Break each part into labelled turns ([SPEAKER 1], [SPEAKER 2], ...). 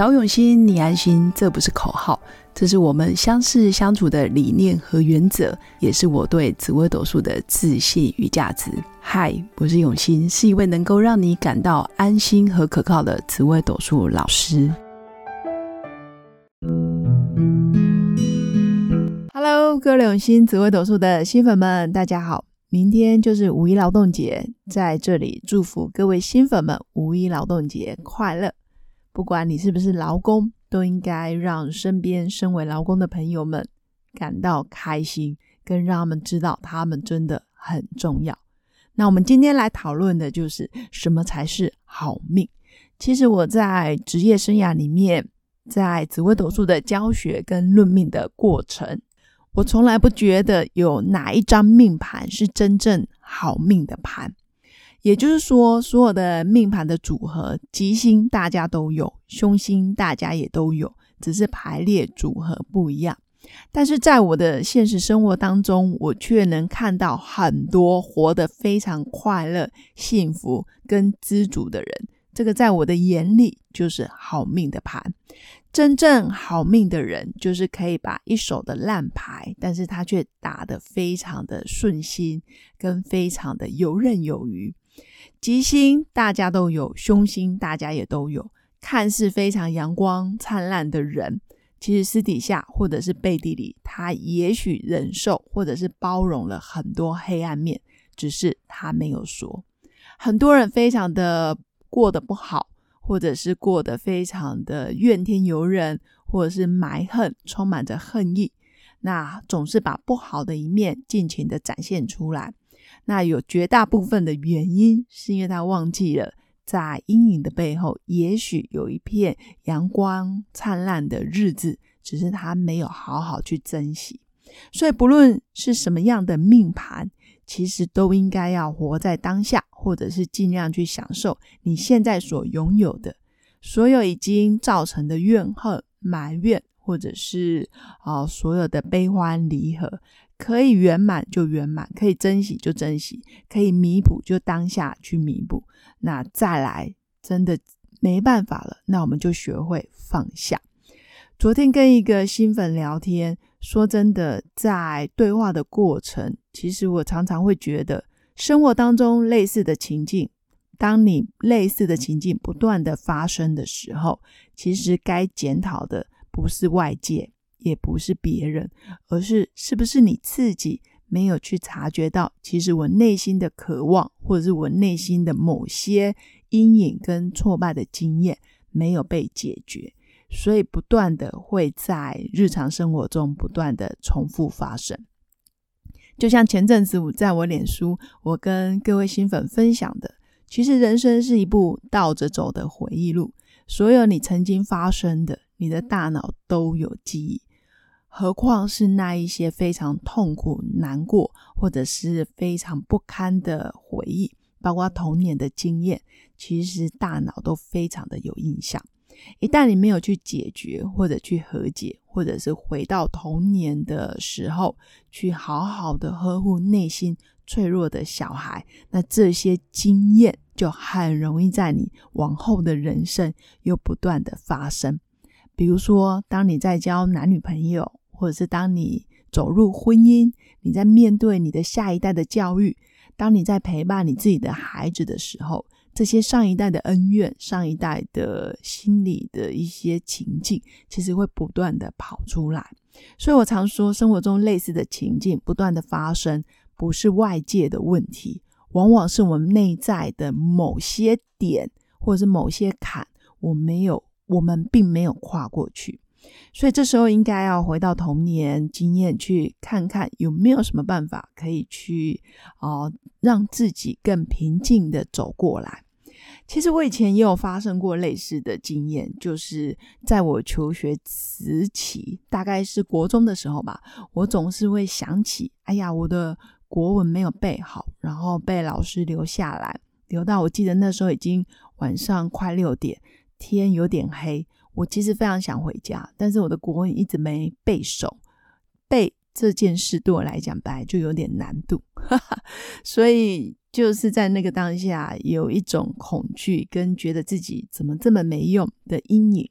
[SPEAKER 1] 找永新，你安心，这不是口号，这是我们相识相处的理念和原则，也是我对紫微斗数的自信与价值。嗨，我是永新，是一位能够让你感到安心和可靠的紫微斗数老师。Hello，各位永新紫微斗数的新粉们，大家好！明天就是五一劳动节，在这里祝福各位新粉们五一劳动节快乐。不管你是不是劳工，都应该让身边身为劳工的朋友们感到开心，跟让他们知道他们真的很重要。那我们今天来讨论的就是什么才是好命。其实我在职业生涯里面，在紫微斗数的教学跟论命的过程，我从来不觉得有哪一张命盘是真正好命的盘。也就是说，所有的命盘的组合，吉星大家都有，凶星大家也都有，只是排列组合不一样。但是在我的现实生活当中，我却能看到很多活得非常快乐、幸福跟知足的人。这个在我的眼里就是好命的盘。真正好命的人，就是可以把一手的烂牌，但是他却打得非常的顺心，跟非常的游刃有余。吉星大家都有，凶星大家也都有。看似非常阳光灿烂的人，其实私底下或者是背地里，他也许忍受或者是包容了很多黑暗面，只是他没有说。很多人非常的过得不好，或者是过得非常的怨天尤人，或者是埋恨，充满着恨意，那总是把不好的一面尽情的展现出来。那有绝大部分的原因，是因为他忘记了，在阴影的背后，也许有一片阳光灿烂的日子，只是他没有好好去珍惜。所以，不论是什么样的命盘，其实都应该要活在当下，或者是尽量去享受你现在所拥有的。所有已经造成的怨恨、埋怨，或者是啊，所有的悲欢离合。可以圆满就圆满，可以珍惜就珍惜，可以弥补就当下去弥补。那再来，真的没办法了，那我们就学会放下。昨天跟一个新粉聊天，说真的，在对话的过程，其实我常常会觉得，生活当中类似的情境，当你类似的情境不断的发生的时候，其实该检讨的不是外界。也不是别人，而是是不是你自己没有去察觉到，其实我内心的渴望，或者是我内心的某些阴影跟挫败的经验没有被解决，所以不断的会在日常生活中不断的重复发生。就像前阵子我在我脸书，我跟各位新粉分享的，其实人生是一部倒着走的回忆录，所有你曾经发生的，你的大脑都有记忆。何况是那一些非常痛苦、难过，或者是非常不堪的回忆，包括童年的经验，其实大脑都非常的有印象。一旦你没有去解决，或者去和解，或者是回到童年的时候，去好好的呵护内心脆弱的小孩，那这些经验就很容易在你往后的人生又不断的发生。比如说，当你在交男女朋友。或者是当你走入婚姻，你在面对你的下一代的教育，当你在陪伴你自己的孩子的时候，这些上一代的恩怨、上一代的心理的一些情境，其实会不断的跑出来。所以我常说，生活中类似的情境不断的发生，不是外界的问题，往往是我们内在的某些点，或者是某些坎，我没有，我们并没有跨过去。所以这时候应该要回到童年经验，去看看有没有什么办法可以去哦，让自己更平静的走过来。其实我以前也有发生过类似的经验，就是在我求学时期，大概是国中的时候吧，我总是会想起，哎呀，我的国文没有背好，然后被老师留下来，留到我记得那时候已经晚上快六点，天有点黑。我其实非常想回家，但是我的国文一直没背熟，背这件事对我来讲本来就有点难度，所以就是在那个当下有一种恐惧跟觉得自己怎么这么没用的阴影，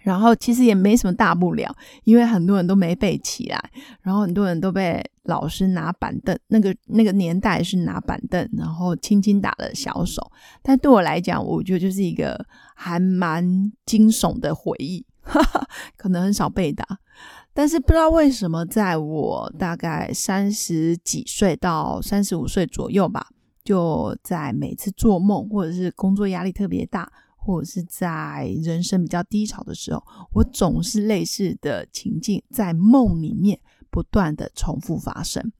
[SPEAKER 1] 然后其实也没什么大不了，因为很多人都没背起来，然后很多人都被老师拿板凳，那个那个年代是拿板凳，然后轻轻打了小手。但对我来讲，我觉得就是一个还蛮惊悚的回忆，哈 哈可能很少被打。但是不知道为什么，在我大概三十几岁到三十五岁左右吧，就在每次做梦或者是工作压力特别大。或者是在人生比较低潮的时候，我总是类似的情境在梦里面不断的重复发生。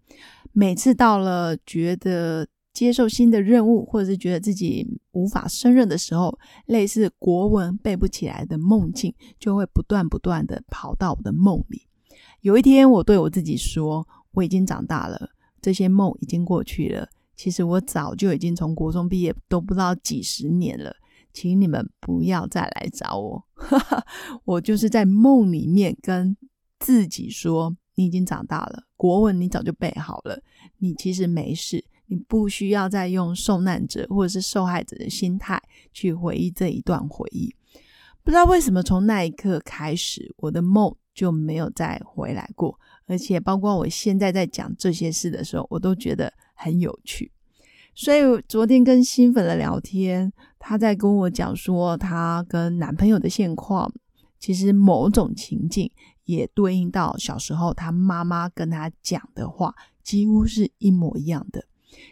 [SPEAKER 1] 每次到了觉得接受新的任务，或者是觉得自己无法胜任的时候，类似国文背不起来的梦境就会不断不断的跑到我的梦里。有一天，我对我自己说：“我已经长大了，这些梦已经过去了。其实我早就已经从国中毕业，都不知道几十年了。”请你们不要再来找我，我就是在梦里面跟自己说：“你已经长大了，国文你早就背好了，你其实没事，你不需要再用受难者或者是受害者的心态去回忆这一段回忆。”不知道为什么，从那一刻开始，我的梦就没有再回来过，而且包括我现在在讲这些事的时候，我都觉得很有趣。所以昨天跟新粉的聊天，她在跟我讲说她跟男朋友的现况，其实某种情境也对应到小时候她妈妈跟她讲的话，几乎是一模一样的。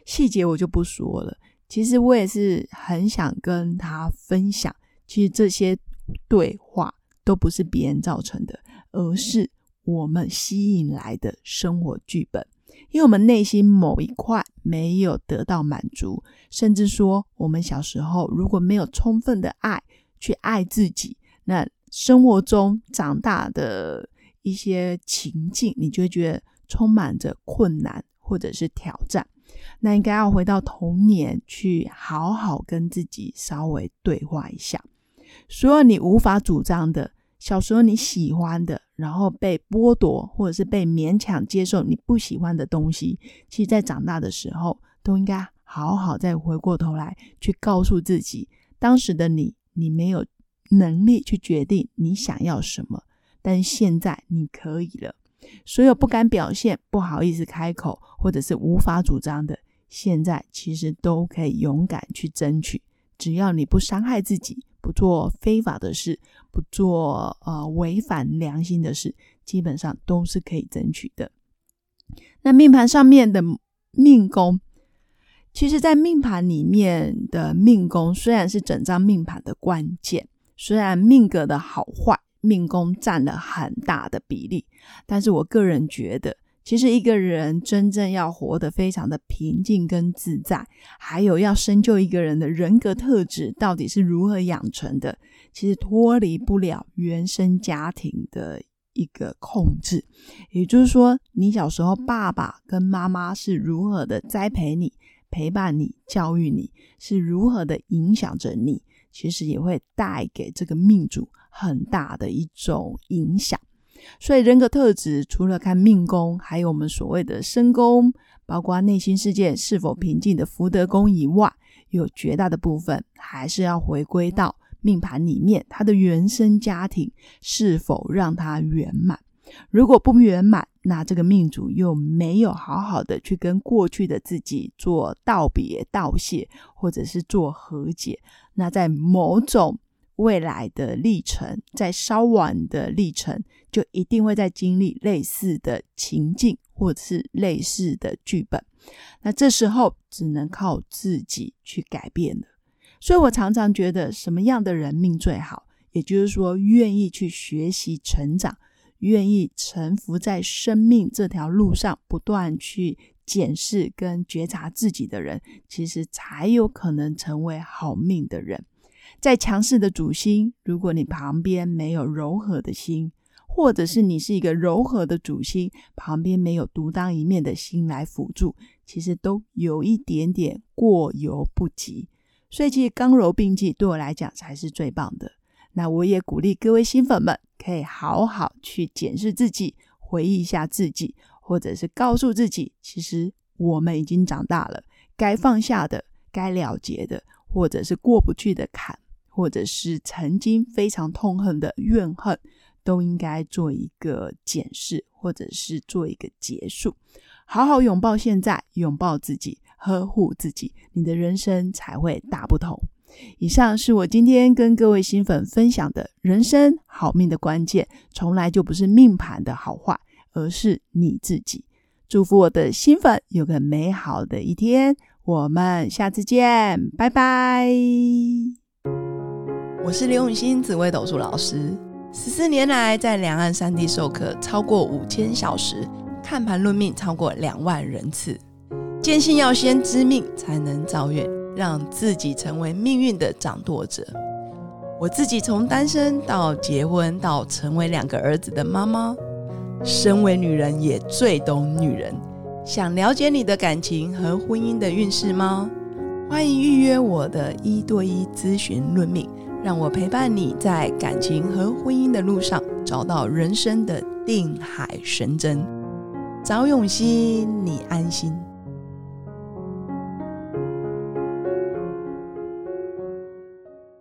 [SPEAKER 1] 细节我就不说了。其实我也是很想跟她分享，其实这些对话都不是别人造成的，而是我们吸引来的生活剧本。因为我们内心某一块没有得到满足，甚至说我们小时候如果没有充分的爱去爱自己，那生活中长大的一些情境，你就会觉得充满着困难或者是挑战。那应该要回到童年去好好跟自己稍微对话一下，所有你无法主张的。小时候你喜欢的，然后被剥夺，或者是被勉强接受你不喜欢的东西，其实，在长大的时候，都应该好好再回过头来，去告诉自己，当时的你，你没有能力去决定你想要什么，但现在你可以了。所有不敢表现、不好意思开口，或者是无法主张的，现在其实都可以勇敢去争取，只要你不伤害自己。不做非法的事，不做呃违反良心的事，基本上都是可以争取的。那命盘上面的命宫，其实，在命盘里面的命宫虽然是整张命盘的关键，虽然命格的好坏，命宫占了很大的比例，但是我个人觉得。其实一个人真正要活得非常的平静跟自在，还有要深究一个人的人格特质到底是如何养成的，其实脱离不了原生家庭的一个控制。也就是说，你小时候爸爸跟妈妈是如何的栽培你、陪伴你、教育你，是如何的影响着你，其实也会带给这个命主很大的一种影响。所以人格特质除了看命宫，还有我们所谓的身宫，包括内心世界是否平静的福德宫以外，有绝大的部分还是要回归到命盘里面，他的原生家庭是否让他圆满。如果不圆满，那这个命主又没有好好的去跟过去的自己做道别、道谢，或者是做和解，那在某种。未来的历程，在稍晚的历程，就一定会在经历类似的情境，或者是类似的剧本。那这时候只能靠自己去改变了。所以我常常觉得，什么样的人命最好？也就是说，愿意去学习成长，愿意沉浮在生命这条路上，不断去检视跟觉察自己的人，其实才有可能成为好命的人。在强势的主星，如果你旁边没有柔和的心，或者是你是一个柔和的主星，旁边没有独当一面的心来辅助，其实都有一点点过犹不及。所以，其实刚柔并济对我来讲才是最棒的。那我也鼓励各位新粉们，可以好好去检视自己，回忆一下自己，或者是告诉自己，其实我们已经长大了，该放下的，该了结的，或者是过不去的坎。或者是曾经非常痛恨的怨恨，都应该做一个检视，或者是做一个结束。好好拥抱现在，拥抱自己，呵护自己，你的人生才会大不同。以上是我今天跟各位新粉分享的人生好命的关键，从来就不是命盘的好坏，而是你自己。祝福我的新粉有个美好的一天，我们下次见，拜拜。我是刘永新紫微斗数老师，十四年来在两岸三地授课超过五千小时。看盘论命超过两万人次，坚信要先知命才能造运，让自己成为命运的掌舵者。我自己从单身到结婚，到成为两个儿子的妈妈，身为女人也最懂女人。想了解你的感情和婚姻的运势吗？欢迎预约我的一对一咨询论命，让我陪伴你在感情和婚姻的路上，找到人生的定海神针。早永熙，你安心。